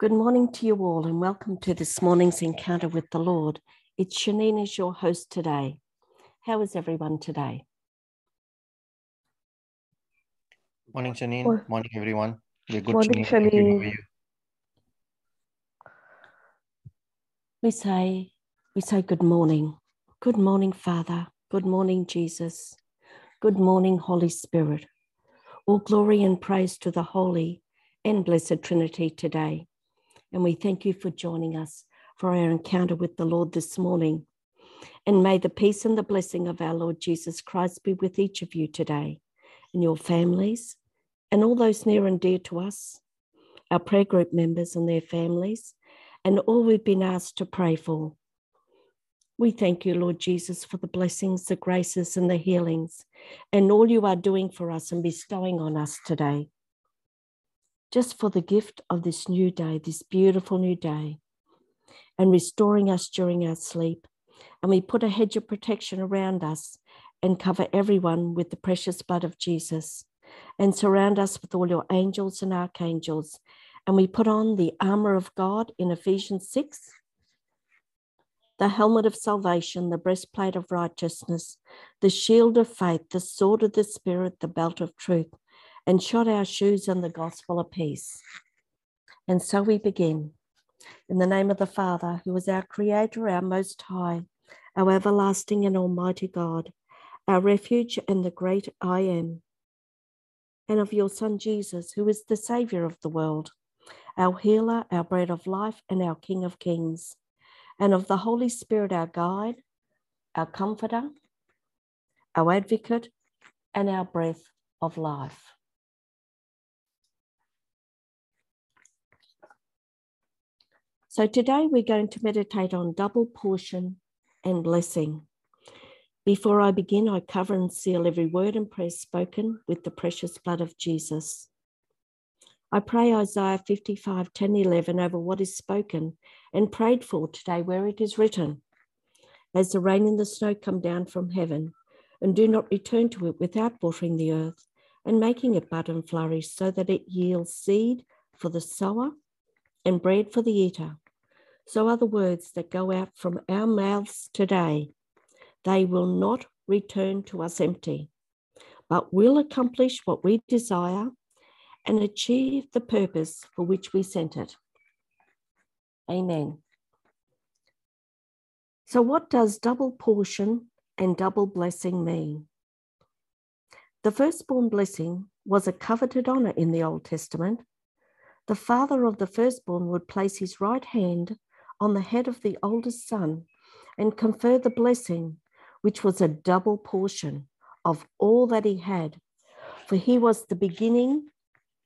Good morning to you all, and welcome to this morning's encounter with the Lord. It's Shanine as your host today. How is everyone today? Morning, Janine. Mor- Morning, everyone. We're good, Morning, Janine. Thank you. How Shalene. are you? We say, we say good morning. Good morning, Father. Good morning, Jesus. Good morning, Holy Spirit. All glory and praise to the Holy and Blessed Trinity today. And we thank you for joining us for our encounter with the Lord this morning. And may the peace and the blessing of our Lord Jesus Christ be with each of you today and your families and all those near and dear to us, our prayer group members and their families, and all we've been asked to pray for. We thank you, Lord Jesus, for the blessings, the graces, and the healings, and all you are doing for us and bestowing on us today just for the gift of this new day, this beautiful new day, and restoring us during our sleep. And we put a hedge of protection around us and cover everyone with the precious blood of Jesus and surround us with all your angels and archangels. And we put on the armor of God in Ephesians 6 the helmet of salvation, the breastplate of righteousness, the shield of faith, the sword of the Spirit, the belt of truth, and shod our shoes in the gospel of peace. And so we begin. In the name of the Father, who is our Creator, our Most High, our everlasting and Almighty God, our refuge and the great I am, and of your Son Jesus, who is the Saviour of the world, our healer, our bread of life, and our King of kings, and of the Holy Spirit, our guide, our comforter, our advocate, and our breath of life. So today we're going to meditate on double portion and blessing. Before I begin, I cover and seal every word and prayer spoken with the precious blood of Jesus. I pray Isaiah 55, 10, 11 over what is spoken and prayed for today, where it is written, As the rain and the snow come down from heaven, and do not return to it without watering the earth and making it bud and flourish, so that it yields seed for the sower and bread for the eater. So are the words that go out from our mouths today. They will not return to us empty, but will accomplish what we desire and achieve the purpose for which we sent it. Amen. So, what does double portion and double blessing mean? The firstborn blessing was a coveted honor in the Old Testament. The father of the firstborn would place his right hand on the head of the oldest son and confer the blessing, which was a double portion of all that he had, for he was the beginning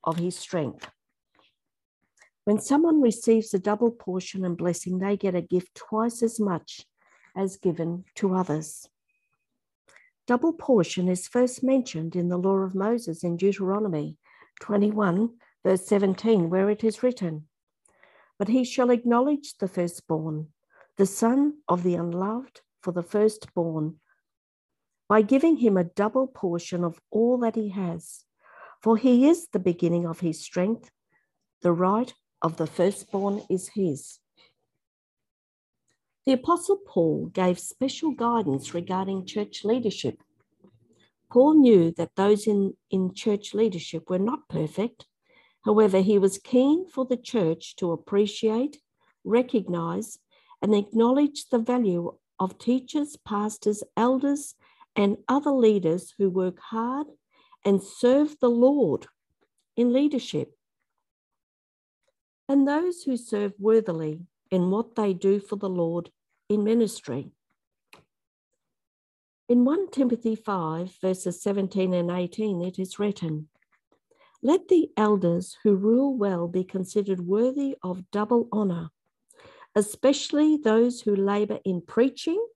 of his strength. When someone receives a double portion and blessing, they get a gift twice as much as given to others. Double portion is first mentioned in the law of Moses in Deuteronomy 21, verse 17, where it is written, But he shall acknowledge the firstborn, the son of the unloved, for the firstborn, by giving him a double portion of all that he has. For he is the beginning of his strength. The right of the firstborn is his. The Apostle Paul gave special guidance regarding church leadership. Paul knew that those in, in church leadership were not perfect. However, he was keen for the church to appreciate, recognize, and acknowledge the value of teachers, pastors, elders, and other leaders who work hard and serve the Lord in leadership. And those who serve worthily in what they do for the Lord in ministry. In 1 Timothy 5, verses 17 and 18, it is written, Let the elders who rule well be considered worthy of double honor, especially those who labor in preaching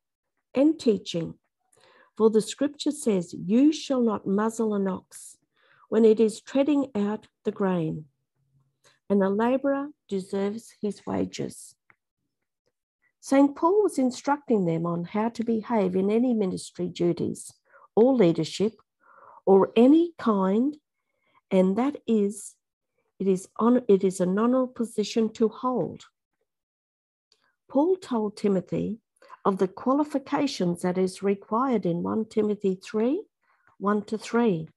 and teaching. For the scripture says, You shall not muzzle an ox when it is treading out the grain, and the laborer deserves his wages. St. Paul was instructing them on how to behave in any ministry duties or leadership or any kind, and that is It is, on, it is an honorable position to hold. Paul told Timothy of the qualifications that is required in 1 Timothy 3 1 to 3.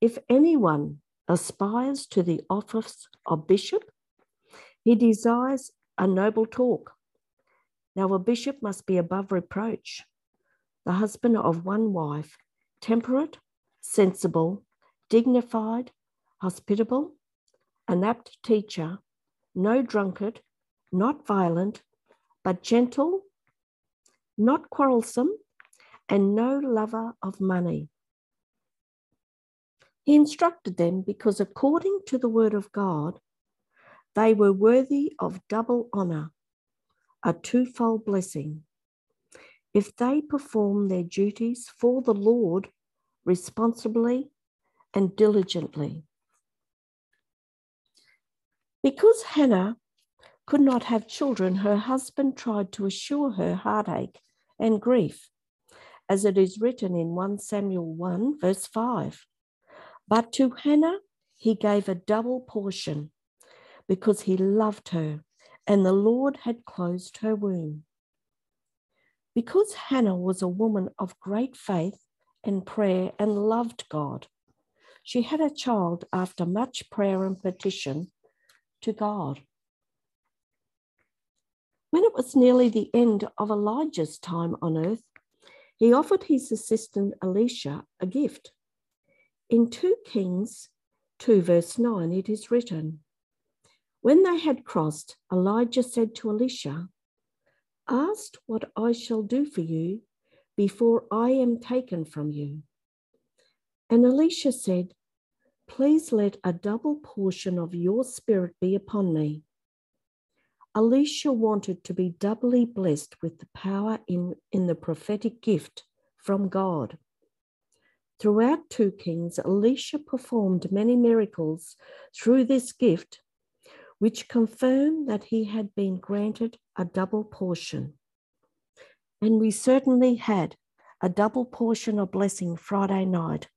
If anyone aspires to the office of bishop, he desires a noble talk. Now, a bishop must be above reproach, the husband of one wife, temperate, sensible, dignified, hospitable, an apt teacher, no drunkard, not violent, but gentle, not quarrelsome, and no lover of money. He instructed them because, according to the word of God, they were worthy of double honor, a twofold blessing. If they perform their duties for the Lord responsibly and diligently. Because Hannah could not have children, her husband tried to assure her heartache and grief, as it is written in 1 Samuel 1, verse 5. But to Hannah, he gave a double portion because he loved her and the Lord had closed her womb. Because Hannah was a woman of great faith and prayer and loved God, she had a child after much prayer and petition to God. When it was nearly the end of Elijah's time on earth, he offered his assistant Elisha a gift. In 2 Kings 2, verse 9, it is written When they had crossed, Elijah said to Elisha, Ask what I shall do for you before I am taken from you. And Elisha said, Please let a double portion of your spirit be upon me. Elisha wanted to be doubly blessed with the power in, in the prophetic gift from God. Throughout 2 Kings, Elisha performed many miracles through this gift, which confirmed that he had been granted a double portion. And we certainly had a double portion of blessing Friday night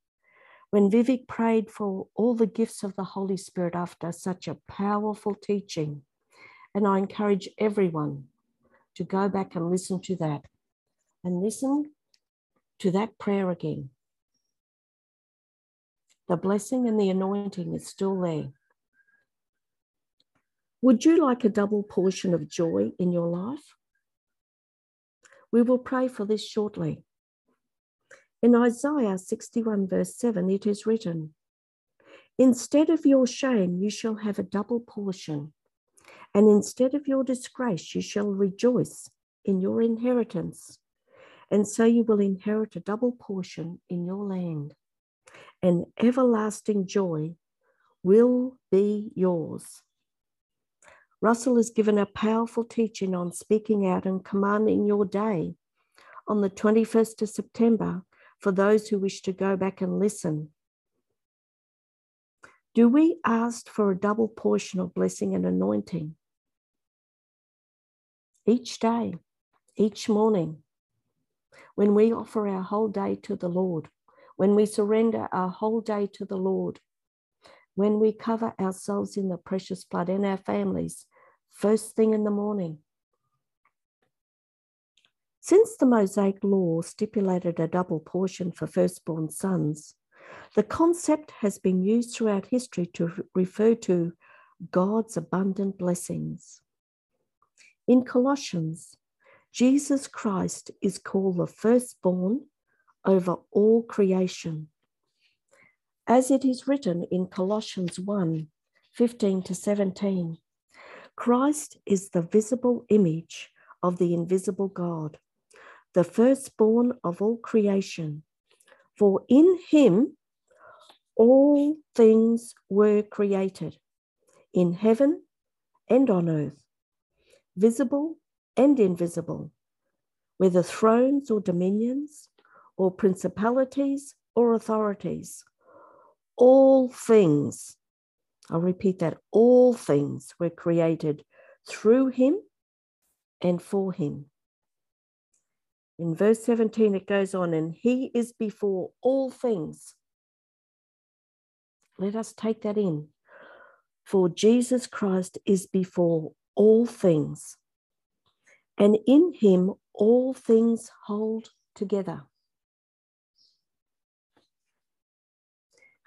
when Vivek prayed for all the gifts of the Holy Spirit after such a powerful teaching. And I encourage everyone to go back and listen to that and listen to that prayer again. The blessing and the anointing is still there. Would you like a double portion of joy in your life? We will pray for this shortly. In Isaiah 61, verse 7, it is written, Instead of your shame, you shall have a double portion, and instead of your disgrace, you shall rejoice in your inheritance. And so you will inherit a double portion in your land and everlasting joy will be yours. Russell has given a powerful teaching on speaking out and commanding your day on the 21st of September for those who wish to go back and listen. Do we ask for a double portion of blessing and anointing? Each day, each morning, when we offer our whole day to the Lord, when we surrender our whole day to the Lord, when we cover ourselves in the precious blood and our families first thing in the morning. Since the Mosaic law stipulated a double portion for firstborn sons, the concept has been used throughout history to refer to God's abundant blessings. In Colossians, Jesus Christ is called the firstborn over all creation. As it is written in Colossians 1 15 to 17, Christ is the visible image of the invisible God, the firstborn of all creation. For in him all things were created, in heaven and on earth, visible and invisible, whether thrones or dominions or principalities or authorities. All things, I'll repeat that, all things were created through him and for him. In verse 17, it goes on, and he is before all things. Let us take that in. For Jesus Christ is before all things, and in him all things hold together.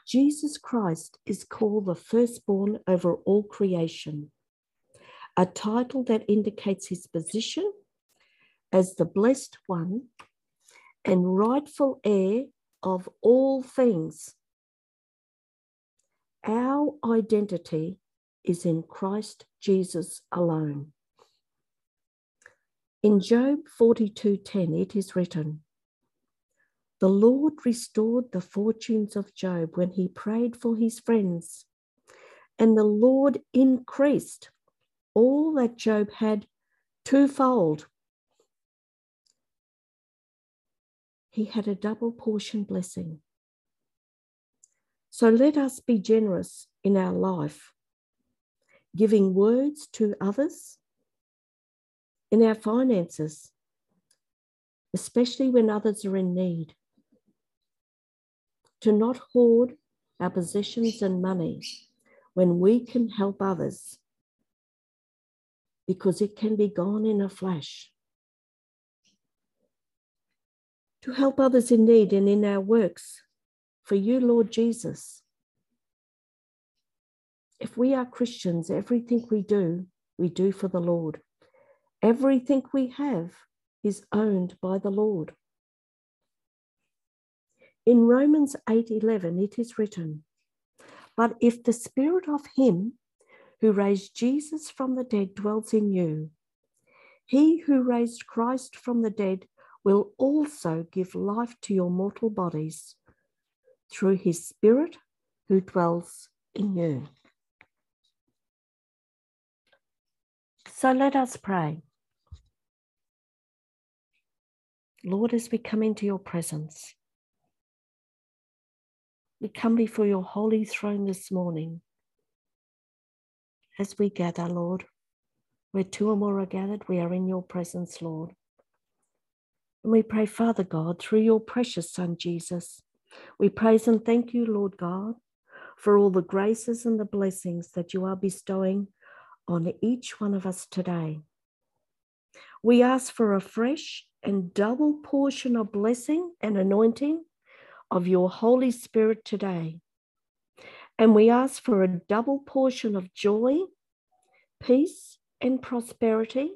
Jesus Christ is called the firstborn over all creation, a title that indicates his position as the blessed one and rightful heir of all things. Our identity is in Christ Jesus alone. In Job 42:10 it is written, The Lord restored the fortunes of Job when he prayed for his friends, and the Lord increased all that Job had twofold. He had a double portion blessing. So let us be generous in our life, giving words to others in our finances, especially when others are in need. To not hoard our possessions and money when we can help others because it can be gone in a flash. To help others in need and in our works for you, Lord Jesus. If we are Christians, everything we do, we do for the Lord. Everything we have is owned by the Lord. In Romans 8:11 it is written, "But if the spirit of him who raised Jesus from the dead dwells in you, he who raised Christ from the dead will also give life to your mortal bodies through his spirit who dwells in you." So let us pray. Lord, as we come into your presence, we come before your holy throne this morning. As we gather, Lord, where two or more are gathered, we are in your presence, Lord. And we pray, Father God, through your precious Son, Jesus, we praise and thank you, Lord God, for all the graces and the blessings that you are bestowing on each one of us today. We ask for a fresh and double portion of blessing and anointing of your Holy Spirit today. And we ask for a double portion of joy, peace, and prosperity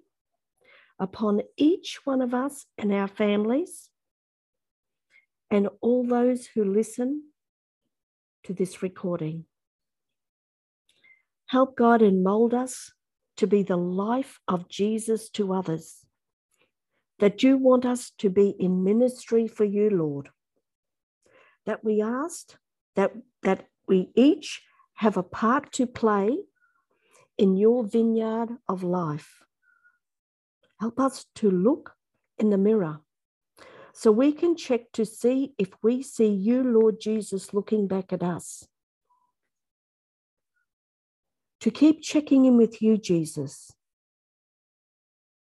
upon each one of us and our families, and all those who listen to this recording. Help God and mold us to be the life of Jesus to others that you want us to be in ministry for you, Lord. That we asked that, that we each have a part to play in your vineyard of life. Help us to look in the mirror so we can check to see if we see you, Lord Jesus, looking back at us. To keep checking in with you, Jesus,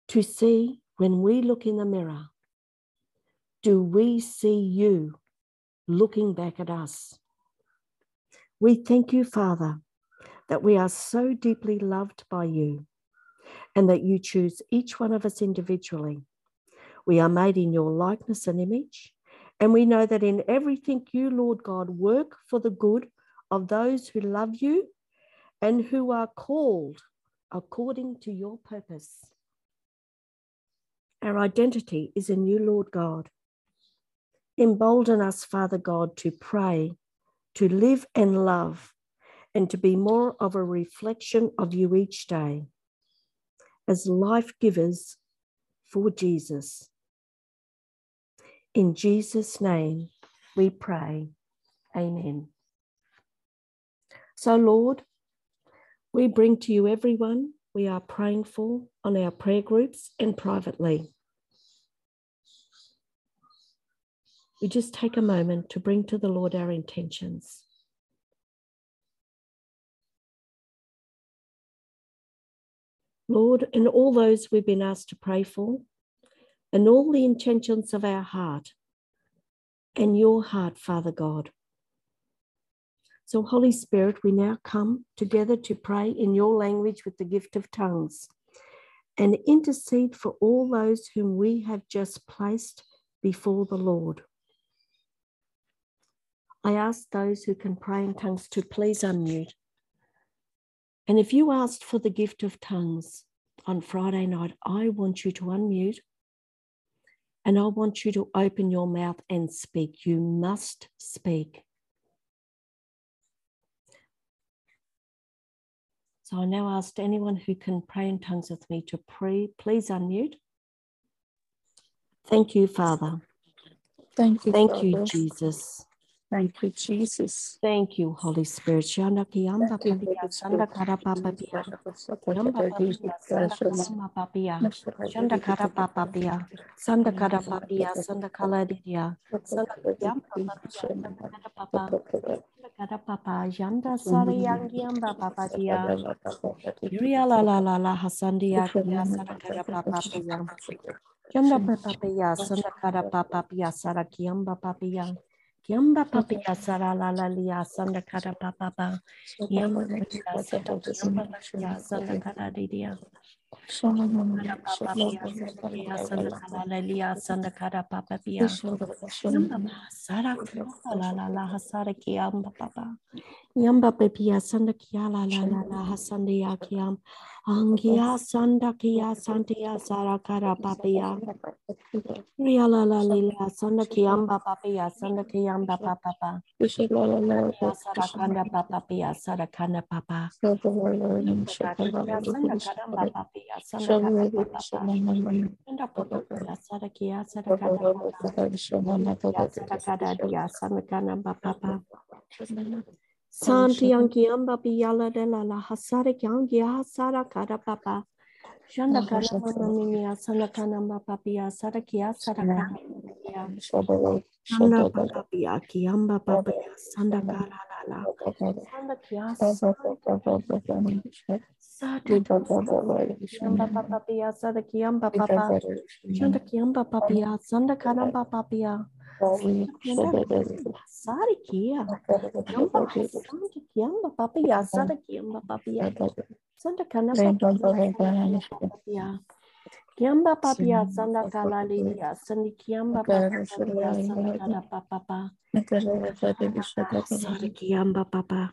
to see when we look in the mirror, do we see you looking back at us? We thank you, Father, that we are so deeply loved by you and that you choose each one of us individually. We are made in your likeness and image, and we know that in everything you, Lord God, work for the good of those who love you and who are called according to your purpose. Our identity is in you, Lord God. Embolden us, Father God, to pray, to live and love, and to be more of a reflection of you each day as life givers for Jesus. In Jesus' name we pray. Amen. So, Lord, we bring to you everyone we are praying for on our prayer groups and privately. We just take a moment to bring to the Lord our intentions. Lord, and all those we've been asked to pray for, and all the intentions of our heart and your heart, Father God. So, Holy Spirit, we now come together to pray in your language with the gift of tongues and intercede for all those whom we have just placed before the Lord. I ask those who can pray in tongues to please unmute. And if you asked for the gift of tongues on Friday night, I want you to unmute and I want you to open your mouth and speak. You must speak. So I now ask anyone who can pray in tongues with me to pray. Please unmute. Thank you, Father. Thank you. Thank you, Jesus. Thank you, Jesus. Thank you, Holy Spirit. Thank you, papia, Holy sanda Spirit. kara papa pia. Yamba papia, sanda kama papia. Shanda kara papia. Sanda kara papia, sanda kala didia. Sanda kiyamba papia, sanda kara papa. Papa. Yanda sari yang yamba papia. Yuria la la la la hasandia kia sanda kara papa pia. Yamba papia, sanda kara papa pia, sara kiyamba papia. Kiamba papia sara la la lia sanda kara papa pa. Yamba papia sanda kiamba papia sanda kara didia. Kara papa pia sanda kara la lia sanda kara papa pia. Yamba sara la la la hasara kiamba papa. Yamba papia sanda kia la la la la hasanda ya kiam. Angia sanda kia santia sara kara papia. Ria la la lila sanda kiamba papia sanda kiamba papa. Ya sarakanda papa pia sarakanda papa. Ya sanda karamba papa ya sanda papa. Sanda papa ya sarakia sarakada papa. Ya sarakada dia sanda papa. Santi yang kiamba piyala de la la. Hasara yang ya sarakada papa. Shanda karamba mami ya. Sanda karamba papa ya. Sarakia sarakada ya. Sanda papa pia kiamba papa ya. Sanda kara la la. Sanda kia Sada kiamba papa pia sada kiamba papa shanda kiamba papia sanda karamba papia sari kia kiamba sanda kiamba papia sada kiamba papia sanda karamba papia kiamba papia sanda kala lilia sanda kiamba papia karamba papa sari kiamba papa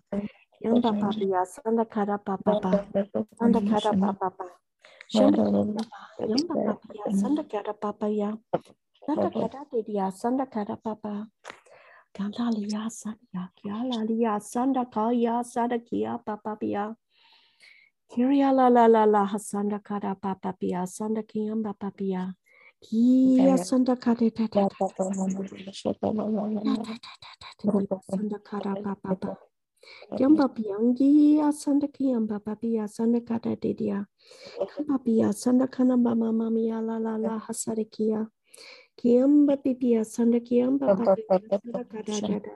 kiamba papia sanda karamba papa sanda karamba papa shanda Yamba papa ya sanda kara papa ya sanda kara dia sanda kara papa kanda liya sanda kia la liya sanda kaya sanda kia papa ya Kiria la la la la sanda kara papa ya sanda kiyamba papa ya kia sanda kara ta ta ta sanda kara papa ya sanda kiyamba papa ya sanda kara dia Kapapia sanda kana mama mamia la la la hasarikia. Kiamba pipia sanda kiamba sanda kada dada.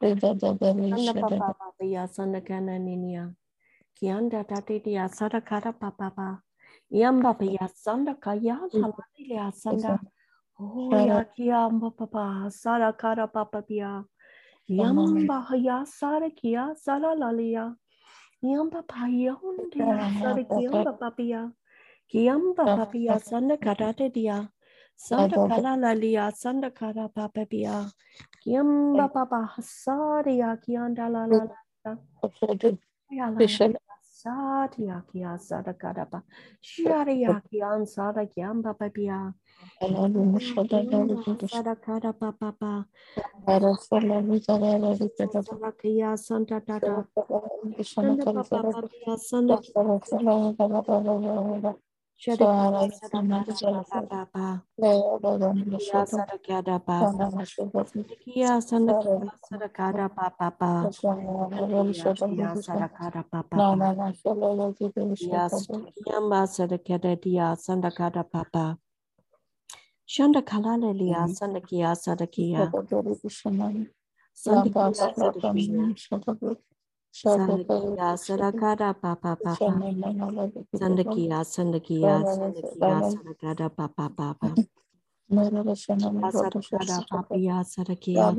Sanda papa papia sanda kana ninia. Kianda tati dia sanda kada papa pa. Yamba pia sanda kaya halalilia sanda. Oh ya kiamba papa sara kada papa pia. Yamba haya sara kia sara lalia. Yamba payonde sara kiamba papia. Kiamba papia sanda karate dia. Sanda kala lalia sanda kara papia. Kiamba papa hasaria kianda la la la. Ya la la. Sadia kia sada kara pa. Sharia kian sada kiamba papia. Sada kara papa pa. Sada kia santa tata. Sanda papa papia sanda Shada kia sada kara papa pa. Kia sada kara pa. Kia sanda kia sada kara papa pa. Kia kia sada kara papa pa. Yes, Kiamba Sadakada Dia Sandakada Papa. Shanda Kalala Lia Sandakia Sadakia. Sandakia Sadakia. Sandakia Sadakada Papa Papa. Sandakia Sandakia Sandakia Sadakada Papa Papa. Sadakada Papia Sadakia.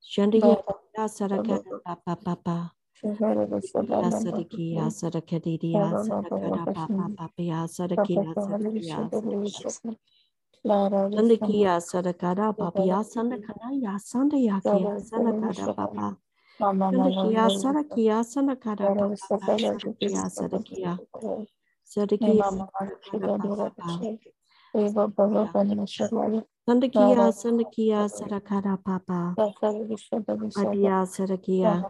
Shandakia Sadakada Papa Papa. Ya Sadakia Sadakadidia Sadakada Papa Papa Sadakia Sadakia Sandakia Sadakada Papia Sandakana Ya Sandayakia Sanakada Papa. Sandakia Sadakia Sanakada Papa Sadakada Papa. Sandakia Sandakia Sadakada Papa. Adia Sadakia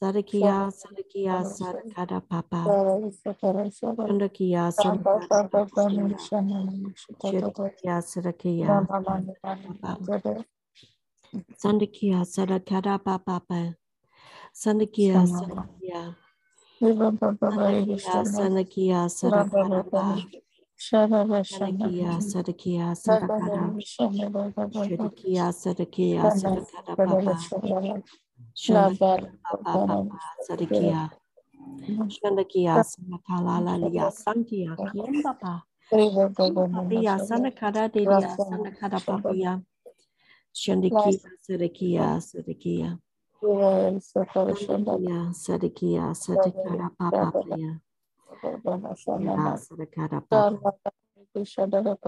Sadakia Sadakia Sadakada Papa. Sandakia Sadakada Papa. Sadakia Sadakia Sandakia Sadakada Papa. Sandakia Sadakia Sandakia Sandakia Sadakada Papa. Sadakia Sadakia Sadakada Sadakia Sadakia Sadakada Papa. Papa Papa Sadakia Shandakia Sadakalala Lia Santia Kiam Papa. Papia Sanakada Dedia Sanakada Papia. Shandakia Sadakia Sadakia. Sadakia Sadakia Sadakada Papa. Ya Sadakada Papa.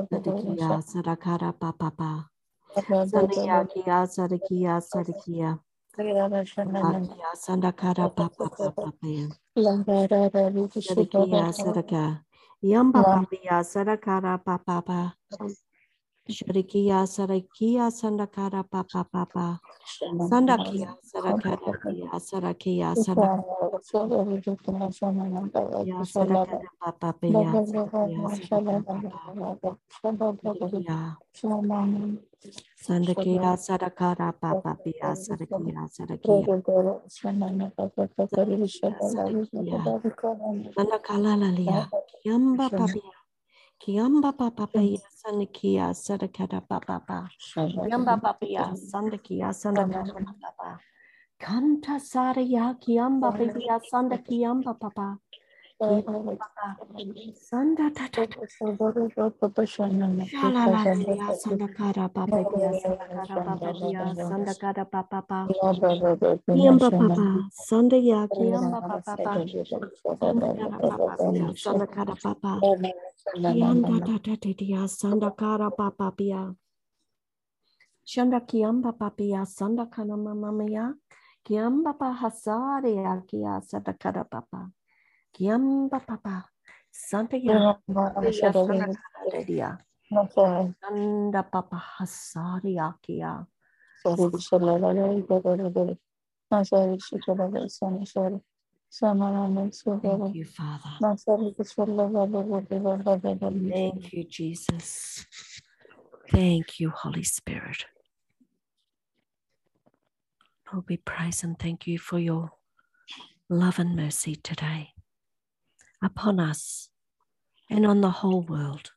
Sadakia Sadakada Papa. Sandakia Sadakia Sadakia. Akia Sandakada Papa Papa. Sadakia Sadaka. Yamba Papia Sadakada Papa. Sharikia Sarakia Sandakada Papa Papa. Sandakia Sarakada Sarakia Sarakia Sadakada Papa Sadakia Sandakia Sadakada Papa Pia Sadakia Sadakia Sandakala Lalia Yamba Papia Kiamba Papa Pia Sandakia Sadakada Papa Yamba Papia Sandakia Sandakada Papa Kanta Saraya Kiamba Pia Sandakiamba Papa Sanda Sandakara Papa Papa Kiamba Papa Sandaya Kiamba Papa Sandakara Papa Sandakara Papa Santa Ya Sandakara Dia Sanda Papa Hasaria Kia Thank you, Father. Thank you, Jesus. Thank you, Holy Spirit. Lord, we praise and thank you for your love and mercy today upon us and on the whole world.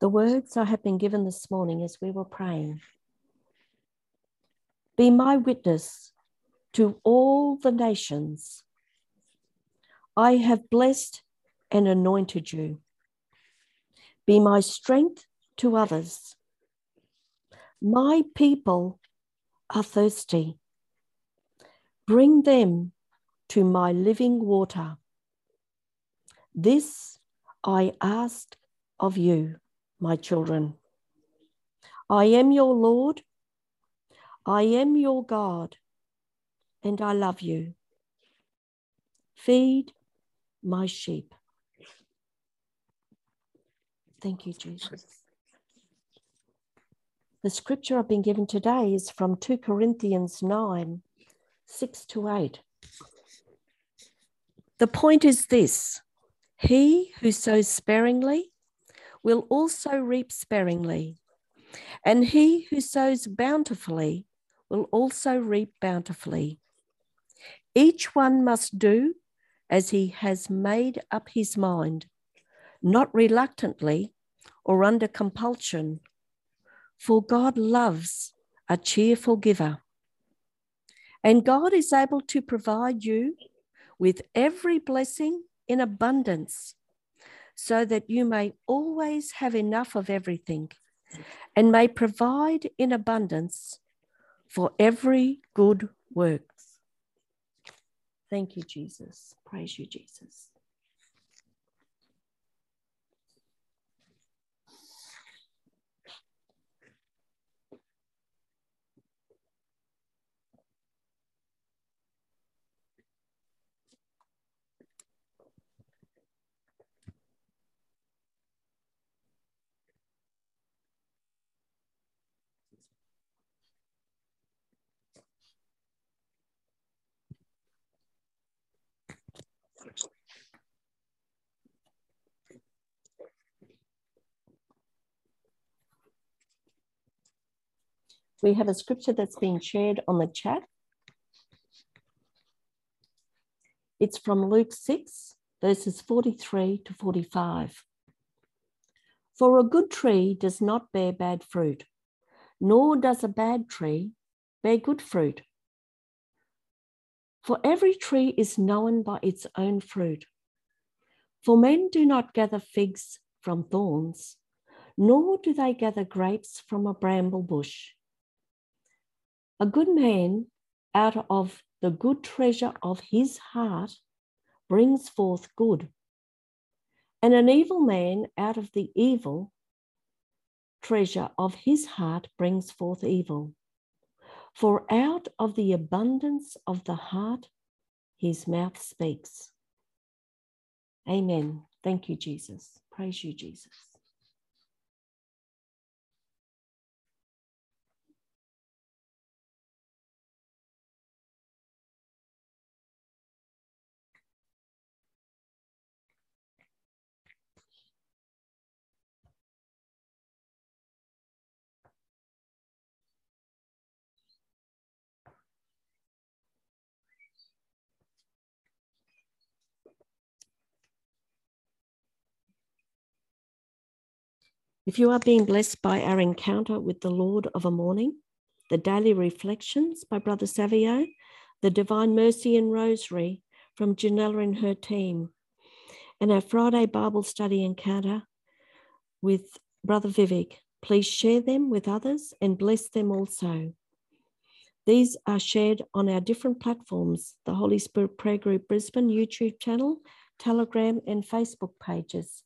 The words I have been given this morning as we were praying Be my witness to all the nations. I have blessed and anointed you. Be my strength to others. My people are thirsty. Bring them to my living water. This I asked of you, my children. I am your Lord. I am your God, and I love you. Feed my sheep. Thank you, Jesus. The scripture I've been given today is from 2 Corinthians 9 6 to 8. The point is this He who sows sparingly will also reap sparingly, and he who sows bountifully will also reap bountifully. Each one must do as he has made up his mind, not reluctantly or under compulsion, for God loves a cheerful giver. And God is able to provide you with every blessing in abundance so that you may always have enough of everything and may provide in abundance for every good work. Thank you, Jesus. Praise you, Jesus. We have a scripture that's been shared on the chat. It's from Luke 6, verses 43 to 45. For a good tree does not bear bad fruit, nor does a bad tree bear good fruit. For every tree is known by its own fruit. For men do not gather figs from thorns, nor do they gather grapes from a bramble bush. A good man out of the good treasure of his heart brings forth good, and an evil man out of the evil treasure of his heart brings forth evil. For out of the abundance of the heart, his mouth speaks. Amen. Thank you, Jesus. Praise you, Jesus. If you are being blessed by our encounter with the Lord of a morning, the daily reflections by Brother Savio, the Divine Mercy and Rosary from Janella and her team, and our Friday Bible study encounter with Brother Vivek, please share them with others and bless them also. These are shared on our different platforms the Holy Spirit Prayer Group Brisbane YouTube channel, Telegram, and Facebook pages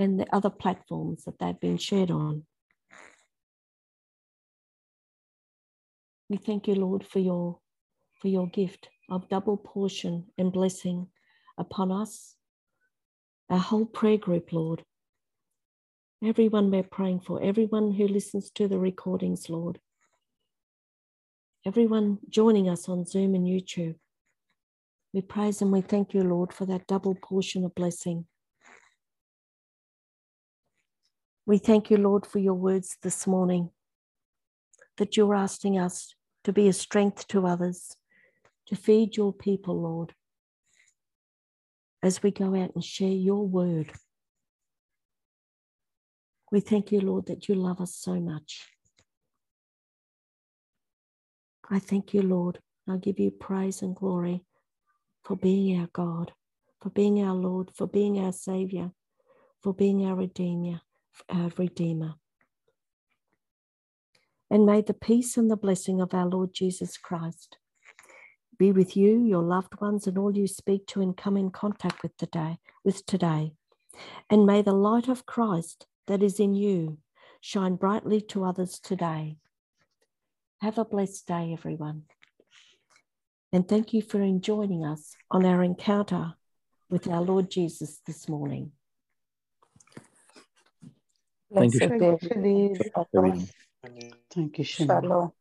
and the other platforms that they've been shared on. We thank you, Lord, for your, for your gift of double portion and blessing upon us, our whole prayer group, Lord. Everyone we're praying for, everyone who listens to the recordings, Lord. Everyone joining us on Zoom and YouTube. We praise and we thank you, Lord, for that double portion of blessing. We thank you, Lord, for your words this morning, that you're asking us to be a strength to others, to feed your people, Lord, as we go out and share your word. We thank you, Lord, that you love us so much. I thank you, Lord. I give you praise and glory for being our God, for being our Lord, for being our Savior, for being our Redeemer our Redeemer. And may the peace and the blessing of our Lord Jesus Christ be with you, your loved ones, and all you speak to and come in contact with today. With today. And may the light of Christ that is in you shine brightly to others today. Have a blessed day, everyone. And thank you for joining us on our encounter with our Lord Jesus this morning. Thank you. Thank you, Shalom.